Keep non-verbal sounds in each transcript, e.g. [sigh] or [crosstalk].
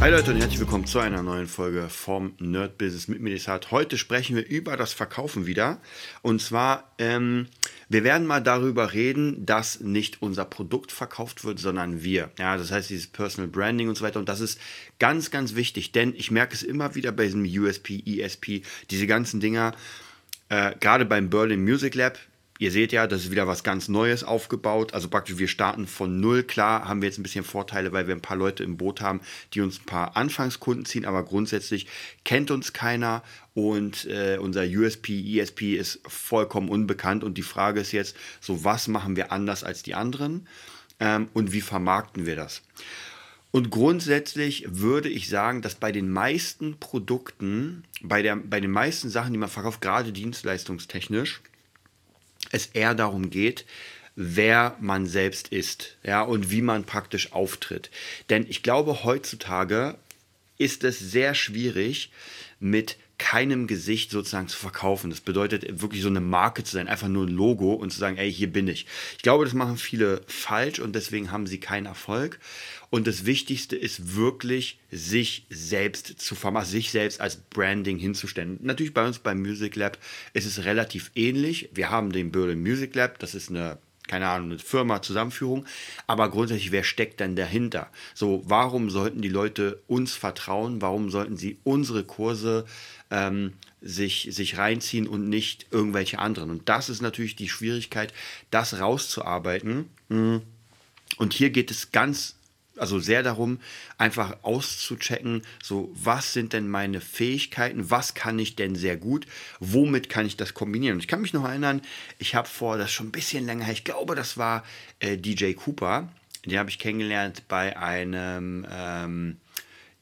Hi Leute und herzlich willkommen zu einer neuen Folge vom Nerd Business mit Medisat. Heute sprechen wir über das Verkaufen wieder. Und zwar, ähm, wir werden mal darüber reden, dass nicht unser Produkt verkauft wird, sondern wir. Ja, das heißt dieses Personal Branding und so weiter. Und das ist ganz, ganz wichtig, denn ich merke es immer wieder bei diesem USP, ESP, diese ganzen Dinger. Äh, Gerade beim Berlin Music Lab, Ihr seht ja, das ist wieder was ganz Neues aufgebaut. Also praktisch, wir starten von null. Klar haben wir jetzt ein bisschen Vorteile, weil wir ein paar Leute im Boot haben, die uns ein paar Anfangskunden ziehen, aber grundsätzlich kennt uns keiner und äh, unser USP, ESP ist vollkommen unbekannt. Und die Frage ist jetzt, so was machen wir anders als die anderen ähm, und wie vermarkten wir das? Und grundsätzlich würde ich sagen, dass bei den meisten Produkten, bei, der, bei den meisten Sachen, die man verkauft, gerade dienstleistungstechnisch, es eher darum geht, wer man selbst ist, ja, und wie man praktisch auftritt. Denn ich glaube, heutzutage ist es sehr schwierig, mit keinem Gesicht sozusagen zu verkaufen. Das bedeutet wirklich so eine Marke zu sein, einfach nur ein Logo und zu sagen, ey, hier bin ich. Ich glaube, das machen viele falsch und deswegen haben sie keinen Erfolg. Und das Wichtigste ist wirklich, sich selbst zu vermarkten, sich selbst als Branding hinzustellen. Natürlich bei uns beim Music Lab ist es relativ ähnlich. Wir haben den Berlin Music Lab, das ist eine keine Ahnung, eine Firma, Zusammenführung. Aber grundsätzlich, wer steckt denn dahinter? So, warum sollten die Leute uns vertrauen? Warum sollten sie unsere Kurse ähm, sich, sich reinziehen und nicht irgendwelche anderen? Und das ist natürlich die Schwierigkeit, das rauszuarbeiten. Und hier geht es ganz also sehr darum, einfach auszuchecken, so was sind denn meine Fähigkeiten, was kann ich denn sehr gut, womit kann ich das kombinieren. Und ich kann mich noch erinnern, ich habe vor, das schon ein bisschen länger, ich glaube, das war äh, DJ Cooper, den habe ich kennengelernt bei einem ähm,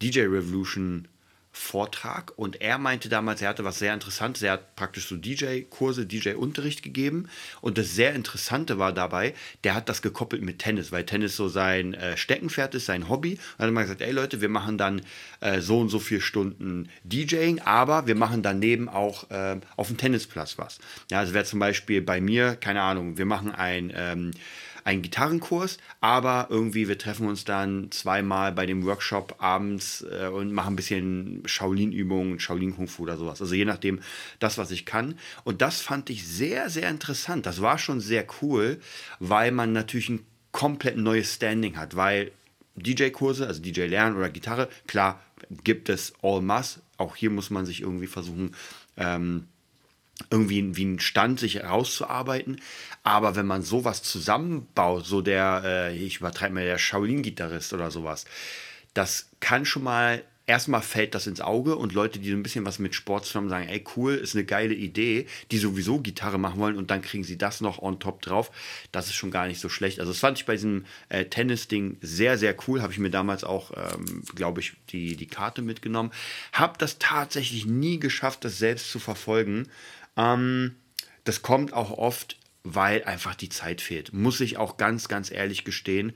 DJ Revolution Vortrag und er meinte damals, er hatte was sehr Interessantes. Er hat praktisch so DJ-Kurse, DJ-Unterricht gegeben und das sehr Interessante war dabei, der hat das gekoppelt mit Tennis, weil Tennis so sein äh, Steckenpferd ist, sein Hobby. Und dann hat er gesagt, ey Leute, wir machen dann äh, so und so viele Stunden DJing, aber wir machen daneben auch äh, auf dem Tennisplatz was. Ja, das wäre zum Beispiel bei mir, keine Ahnung, wir machen ein ähm, einen Gitarrenkurs, aber irgendwie wir treffen uns dann zweimal bei dem Workshop abends äh, und machen ein bisschen Shaolin-Übungen, Shaolin Kung Fu oder sowas. Also je nachdem, das, was ich kann. Und das fand ich sehr, sehr interessant. Das war schon sehr cool, weil man natürlich ein komplett neues Standing hat, weil DJ-Kurse, also DJ lernen oder Gitarre, klar gibt es all mass. Auch hier muss man sich irgendwie versuchen, ähm, irgendwie wie einen Stand sich herauszuarbeiten. Aber wenn man sowas zusammenbaut, so der, äh, ich übertreibe mal, der Shaolin-Gitarrist oder sowas, das kann schon mal, erstmal fällt das ins Auge und Leute, die so ein bisschen was mit Sport zusammen sagen, ey cool, ist eine geile Idee, die sowieso Gitarre machen wollen und dann kriegen sie das noch on top drauf, das ist schon gar nicht so schlecht. Also das fand ich bei diesem äh, Tennis-Ding sehr, sehr cool, habe ich mir damals auch, ähm, glaube ich, die, die Karte mitgenommen. Habe das tatsächlich nie geschafft, das selbst zu verfolgen, ähm, das kommt auch oft, weil einfach die Zeit fehlt. Muss ich auch ganz, ganz ehrlich gestehen.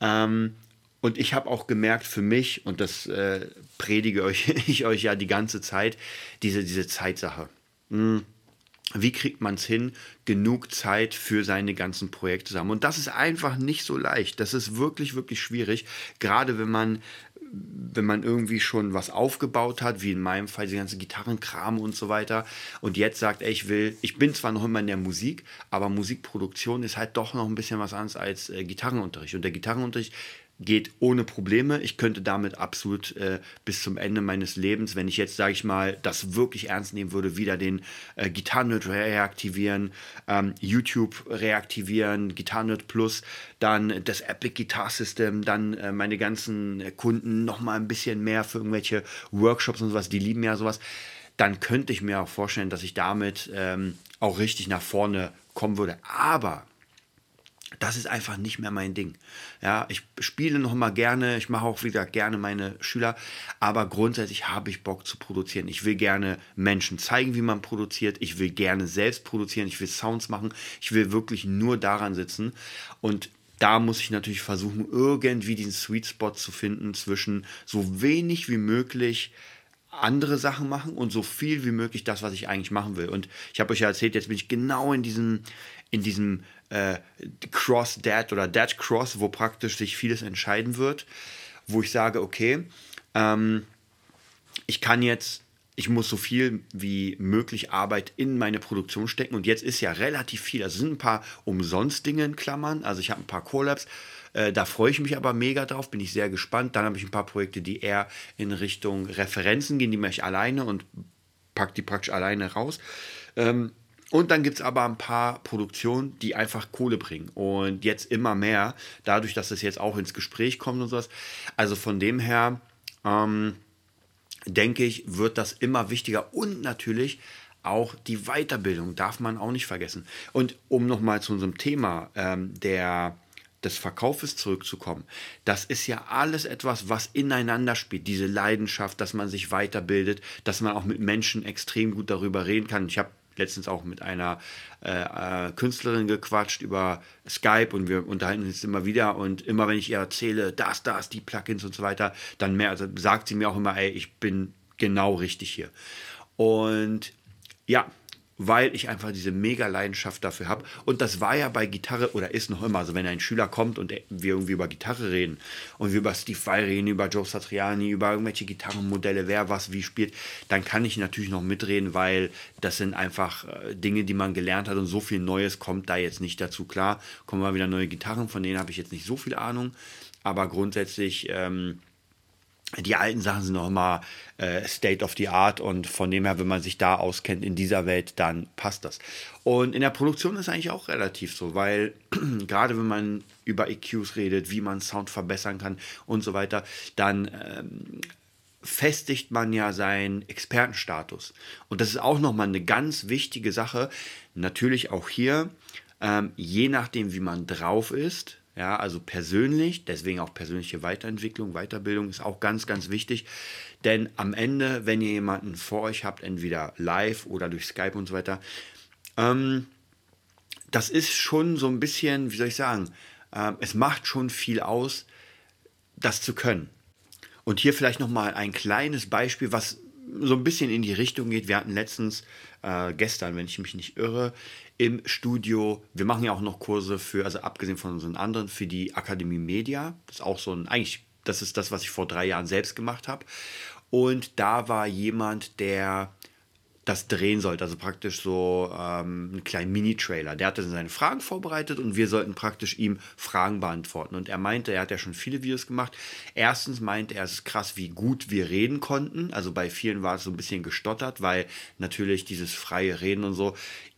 Ähm, und ich habe auch gemerkt für mich, und das äh, predige [laughs] euch, ich euch ja die ganze Zeit, diese, diese Zeitsache. Hm. Wie kriegt man es hin, genug Zeit für seine ganzen Projekte zu haben? Und das ist einfach nicht so leicht. Das ist wirklich, wirklich schwierig. Gerade wenn man wenn man irgendwie schon was aufgebaut hat, wie in meinem Fall die ganze Gitarrenkram und so weiter, und jetzt sagt, ey, ich will, ich bin zwar noch immer in der Musik, aber Musikproduktion ist halt doch noch ein bisschen was anderes als äh, Gitarrenunterricht. Und der Gitarrenunterricht geht ohne Probleme. Ich könnte damit absolut äh, bis zum Ende meines Lebens, wenn ich jetzt, sage ich mal, das wirklich ernst nehmen würde, wieder den äh, Gitarrenerd reaktivieren, ähm, YouTube reaktivieren, Gitarrenerd Plus, dann das Epic Guitar System, dann äh, meine ganzen Kunden nochmal ein bisschen mehr für irgendwelche Workshops und sowas, die lieben ja sowas. Dann könnte ich mir auch vorstellen, dass ich damit ähm, auch richtig nach vorne kommen würde. Aber das ist einfach nicht mehr mein Ding. Ja, ich spiele noch mal gerne, ich mache auch wieder gerne meine Schüler, aber grundsätzlich habe ich Bock zu produzieren. Ich will gerne Menschen zeigen, wie man produziert. Ich will gerne selbst produzieren. Ich will Sounds machen. Ich will wirklich nur daran sitzen und da muss ich natürlich versuchen, irgendwie diesen Sweet Spot zu finden zwischen so wenig wie möglich andere Sachen machen und so viel wie möglich das, was ich eigentlich machen will. Und ich habe euch ja erzählt, jetzt bin ich genau in diesem, in diesem äh, Cross Dad oder Dad Cross, wo praktisch sich vieles entscheiden wird, wo ich sage, okay, ähm, ich kann jetzt, ich muss so viel wie möglich Arbeit in meine Produktion stecken und jetzt ist ja relativ viel, also sind ein paar Umsonst-Dinge in Klammern, also ich habe ein paar Collabs, äh, da freue ich mich aber mega drauf, bin ich sehr gespannt. Dann habe ich ein paar Projekte, die eher in Richtung Referenzen gehen, die mache ich alleine und packe die praktisch alleine raus. Ähm, und dann gibt es aber ein paar Produktionen, die einfach Kohle bringen. Und jetzt immer mehr, dadurch, dass es jetzt auch ins Gespräch kommt und sowas. Also von dem her, ähm, denke ich, wird das immer wichtiger. Und natürlich auch die Weiterbildung darf man auch nicht vergessen. Und um nochmal zu unserem Thema ähm, der, des Verkaufes zurückzukommen, das ist ja alles etwas, was ineinander spielt. Diese Leidenschaft, dass man sich weiterbildet, dass man auch mit Menschen extrem gut darüber reden kann. Ich habe letztens auch mit einer äh, äh, Künstlerin gequatscht über Skype und wir unterhalten uns immer wieder und immer wenn ich ihr erzähle, das, das, die Plugins und so weiter, dann mehr, also sagt sie mir auch immer, ey, ich bin genau richtig hier. Und ja, weil ich einfach diese mega Leidenschaft dafür habe. Und das war ja bei Gitarre oder ist noch immer. Also wenn ein Schüler kommt und wir irgendwie über Gitarre reden und wir über Steve Vai reden, über Joe Satriani, über irgendwelche Gitarrenmodelle, wer was wie spielt, dann kann ich natürlich noch mitreden, weil das sind einfach äh, Dinge, die man gelernt hat und so viel Neues kommt da jetzt nicht dazu. Klar, kommen mal wieder neue Gitarren, von denen habe ich jetzt nicht so viel Ahnung, aber grundsätzlich... Ähm, die alten Sachen sind noch immer äh, State of the Art und von dem her, wenn man sich da auskennt in dieser Welt, dann passt das. Und in der Produktion ist eigentlich auch relativ so, weil [clears throat] gerade wenn man über EQs redet, wie man Sound verbessern kann und so weiter, dann ähm, festigt man ja seinen Expertenstatus. Und das ist auch nochmal eine ganz wichtige Sache. Natürlich auch hier, ähm, je nachdem, wie man drauf ist, ja, also persönlich, deswegen auch persönliche Weiterentwicklung, Weiterbildung ist auch ganz, ganz wichtig. Denn am Ende, wenn ihr jemanden vor euch habt, entweder live oder durch Skype und so weiter, ähm, das ist schon so ein bisschen, wie soll ich sagen, äh, es macht schon viel aus, das zu können. Und hier vielleicht nochmal ein kleines Beispiel, was so ein bisschen in die Richtung geht. Wir hatten letztens, äh, gestern, wenn ich mich nicht irre, im Studio. Wir machen ja auch noch Kurse für, also abgesehen von unseren anderen, für die Akademie Media. Das ist auch so ein, eigentlich, das ist das, was ich vor drei Jahren selbst gemacht habe. Und da war jemand, der das drehen sollte, also praktisch so ähm, einen kleinen Mini-Trailer. Der hatte seine Fragen vorbereitet und wir sollten praktisch ihm Fragen beantworten. Und er meinte, er hat ja schon viele Videos gemacht. Erstens meinte er, es ist krass, wie gut wir reden konnten. Also bei vielen war es so ein bisschen gestottert, weil natürlich dieses freie Reden und so,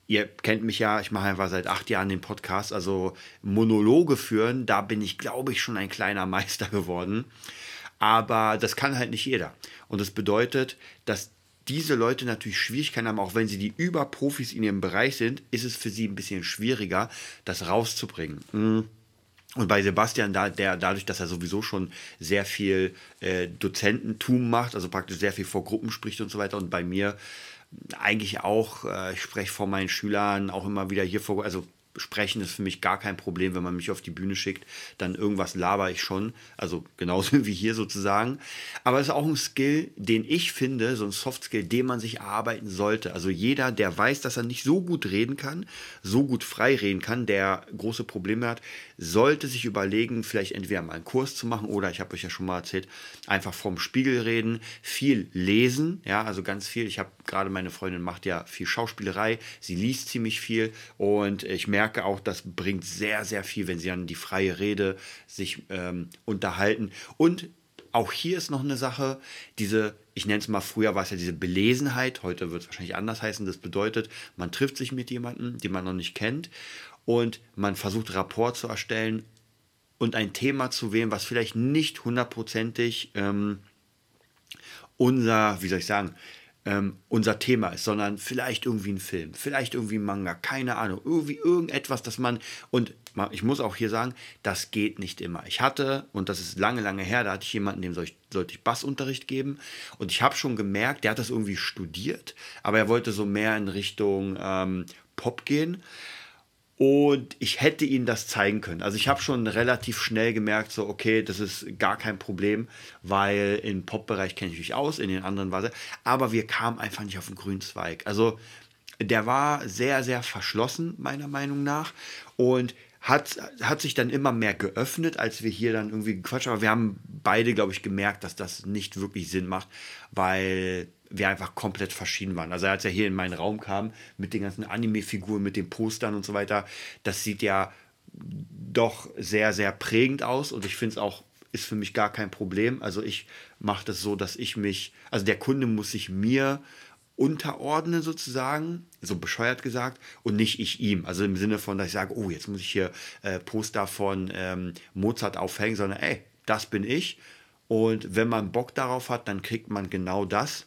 ihr kennt mich ja, ich mache einfach seit acht Jahren den Podcast, also Monologe führen, da bin ich, glaube ich, schon ein kleiner Meister geworden. Aber das kann halt nicht jeder. Und das bedeutet, dass diese Leute natürlich Schwierigkeiten haben, auch wenn sie die Überprofis in ihrem Bereich sind, ist es für sie ein bisschen schwieriger, das rauszubringen. Mhm. Und bei Sebastian, da, der, dadurch, dass er sowieso schon sehr viel äh, Dozententum macht, also praktisch sehr viel vor Gruppen spricht und so weiter, und bei mir eigentlich auch, äh, ich spreche vor meinen Schülern auch immer wieder hier vor, also sprechen ist für mich gar kein Problem, wenn man mich auf die Bühne schickt, dann irgendwas laber ich schon, also [laughs] genauso wie hier sozusagen. Aber es ist auch ein Skill, den ich finde, so ein Soft Skill, den man sich erarbeiten sollte. Also jeder, der weiß, dass er nicht so gut reden kann, so gut frei reden kann, der große Probleme hat, sollte sich überlegen, vielleicht entweder mal einen Kurs zu machen oder ich habe euch ja schon mal erzählt, einfach vorm Spiegel reden, viel lesen, ja, also ganz viel. Ich habe gerade meine Freundin macht ja viel Schauspielerei, sie liest ziemlich viel und ich merke auch, das bringt sehr, sehr viel, wenn sie an die freie Rede sich ähm, unterhalten. Und auch hier ist noch eine Sache, diese, ich nenne es mal früher, war es ja diese Belesenheit, heute wird es wahrscheinlich anders heißen. Das bedeutet, man trifft sich mit jemandem, den man noch nicht kennt und man versucht, Rapport zu erstellen und ein Thema zu wählen, was vielleicht nicht hundertprozentig ähm, unser, wie soll ich sagen, ähm, unser Thema ist, sondern vielleicht irgendwie ein Film, vielleicht irgendwie ein Manga, keine Ahnung, irgendwie irgendetwas, dass man und ich muss auch hier sagen, das geht nicht immer. Ich hatte, und das ist lange, lange her, da hatte ich jemanden, dem soll ich, sollte ich Bassunterricht geben. Und ich habe schon gemerkt, der hat das irgendwie studiert, aber er wollte so mehr in Richtung ähm, Pop gehen. Und ich hätte ihnen das zeigen können. Also ich habe schon relativ schnell gemerkt, so, okay, das ist gar kein Problem, weil im Pop-Bereich kenne ich mich aus, in den anderen war. Aber wir kamen einfach nicht auf den grünen Zweig. Also der war sehr, sehr verschlossen, meiner Meinung nach. Und hat, hat sich dann immer mehr geöffnet, als wir hier dann irgendwie gequatscht haben. Aber wir haben beide, glaube ich, gemerkt, dass das nicht wirklich Sinn macht, weil wir einfach komplett verschieden waren. Also als er hier in meinen Raum kam mit den ganzen Anime-Figuren, mit den Postern und so weiter, das sieht ja doch sehr, sehr prägend aus und ich finde es auch, ist für mich gar kein Problem. Also ich mache das so, dass ich mich, also der Kunde muss sich mir unterordnen sozusagen, so bescheuert gesagt, und nicht ich ihm. Also im Sinne von, dass ich sage, oh, jetzt muss ich hier äh, Poster von ähm, Mozart aufhängen, sondern ey, das bin ich. Und wenn man Bock darauf hat, dann kriegt man genau das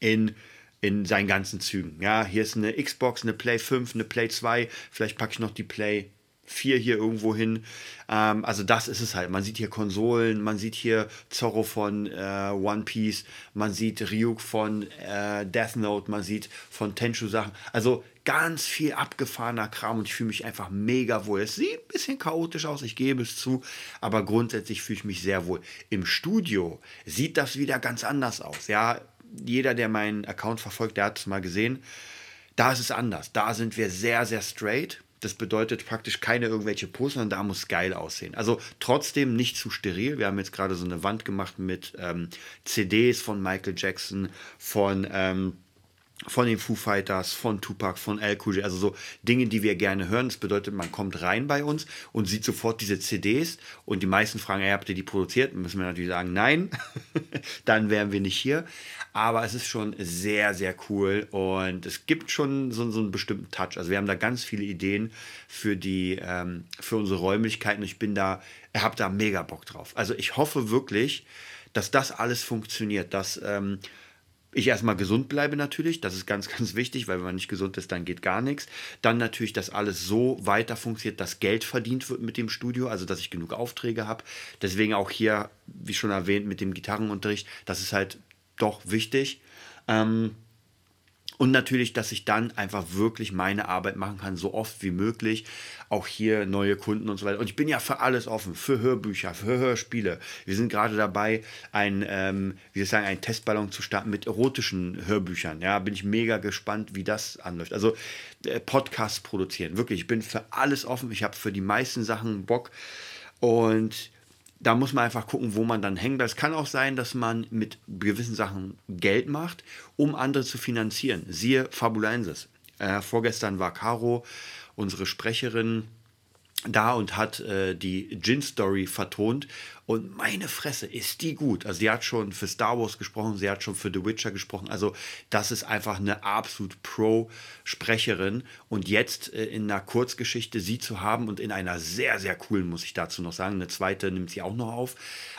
in, in seinen ganzen Zügen. Ja, hier ist eine Xbox, eine Play 5, eine Play 2, vielleicht packe ich noch die Play 4 hier irgendwo hin. Ähm, also das ist es halt. Man sieht hier Konsolen, man sieht hier Zorro von äh, One Piece, man sieht Ryuk von äh, Death Note, man sieht von Tenchu Sachen. Also ganz viel abgefahrener Kram und ich fühle mich einfach mega wohl. Es sieht ein bisschen chaotisch aus, ich gebe es zu, aber grundsätzlich fühle ich mich sehr wohl. Im Studio sieht das wieder ganz anders aus. Ja, jeder, der meinen Account verfolgt, der hat es mal gesehen. Da ist es anders. Da sind wir sehr, sehr straight. Das bedeutet praktisch keine irgendwelche Poster, sondern da muss geil aussehen. Also trotzdem nicht zu steril. Wir haben jetzt gerade so eine Wand gemacht mit ähm, CDs von Michael Jackson, von ähm, von den Foo Fighters, von Tupac, von Al Cool also so Dinge, die wir gerne hören. Das bedeutet, man kommt rein bei uns und sieht sofort diese CDs und die meisten fragen, hey, habt ihr die produziert? Müssen wir natürlich sagen, nein, [laughs] dann wären wir nicht hier. Aber es ist schon sehr, sehr cool und es gibt schon so, so einen bestimmten Touch. Also wir haben da ganz viele Ideen für die, ähm, für unsere Räumlichkeiten. Ich bin da, habe da mega Bock drauf. Also ich hoffe wirklich, dass das alles funktioniert, dass ähm, ich erstmal gesund bleibe natürlich, das ist ganz, [laughs] ganz wichtig, weil wenn man nicht gesund ist, dann geht gar nichts. Dann natürlich, dass alles so weiter funktioniert, dass Geld verdient wird mit dem Studio, also dass ich genug Aufträge habe. Deswegen auch hier, wie schon erwähnt, mit dem Gitarrenunterricht, das ist halt doch wichtig. Ähm, und natürlich, dass ich dann einfach wirklich meine Arbeit machen kann, so oft wie möglich. Auch hier neue Kunden und so weiter. Und ich bin ja für alles offen, für Hörbücher, für Hörspiele. Wir sind gerade dabei, ein, ähm, wie soll ich sagen, einen Testballon zu starten mit erotischen Hörbüchern. Ja, bin ich mega gespannt, wie das anläuft. Also äh, Podcasts produzieren, wirklich. Ich bin für alles offen. Ich habe für die meisten Sachen Bock. Und da muss man einfach gucken, wo man dann hängt. Es kann auch sein, dass man mit gewissen Sachen Geld macht, um andere zu finanzieren. Siehe Fabulensis. Äh, vorgestern war Caro, unsere Sprecherin, da und hat äh, die Gin-Story vertont. Und meine Fresse, ist die gut. Also sie hat schon für Star Wars gesprochen, sie hat schon für The Witcher gesprochen. Also das ist einfach eine absolut Pro-Sprecherin. Und jetzt äh, in einer Kurzgeschichte sie zu haben und in einer sehr, sehr coolen, muss ich dazu noch sagen, eine zweite nimmt sie auch noch auf.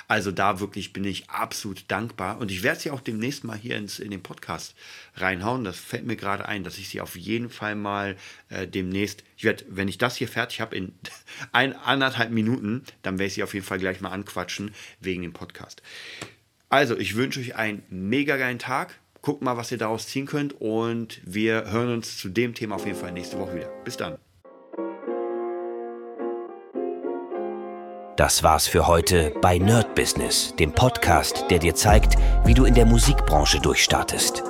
Also da wirklich bin ich absolut dankbar. Und ich werde sie auch demnächst mal hier ins, in den Podcast reinhauen. Das fällt mir gerade ein, dass ich sie auf jeden Fall mal äh, demnächst, ich werde, wenn ich das hier fertig habe in [laughs] ein, anderthalb Minuten, dann werde ich sie auf jeden Fall gleich mal anquatschen wegen dem Podcast. Also, ich wünsche euch einen mega geilen Tag. Guckt mal, was ihr daraus ziehen könnt und wir hören uns zu dem Thema auf jeden Fall nächste Woche wieder. Bis dann. Das war's für heute bei Nerd Business, dem Podcast, der dir zeigt, wie du in der Musikbranche durchstartest.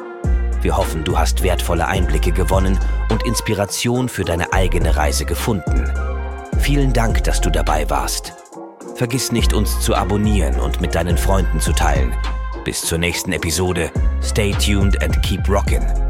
Wir hoffen, du hast wertvolle Einblicke gewonnen und Inspiration für deine eigene Reise gefunden. Vielen Dank, dass du dabei warst. Vergiss nicht, uns zu abonnieren und mit deinen Freunden zu teilen. Bis zur nächsten Episode. Stay tuned and keep rockin'.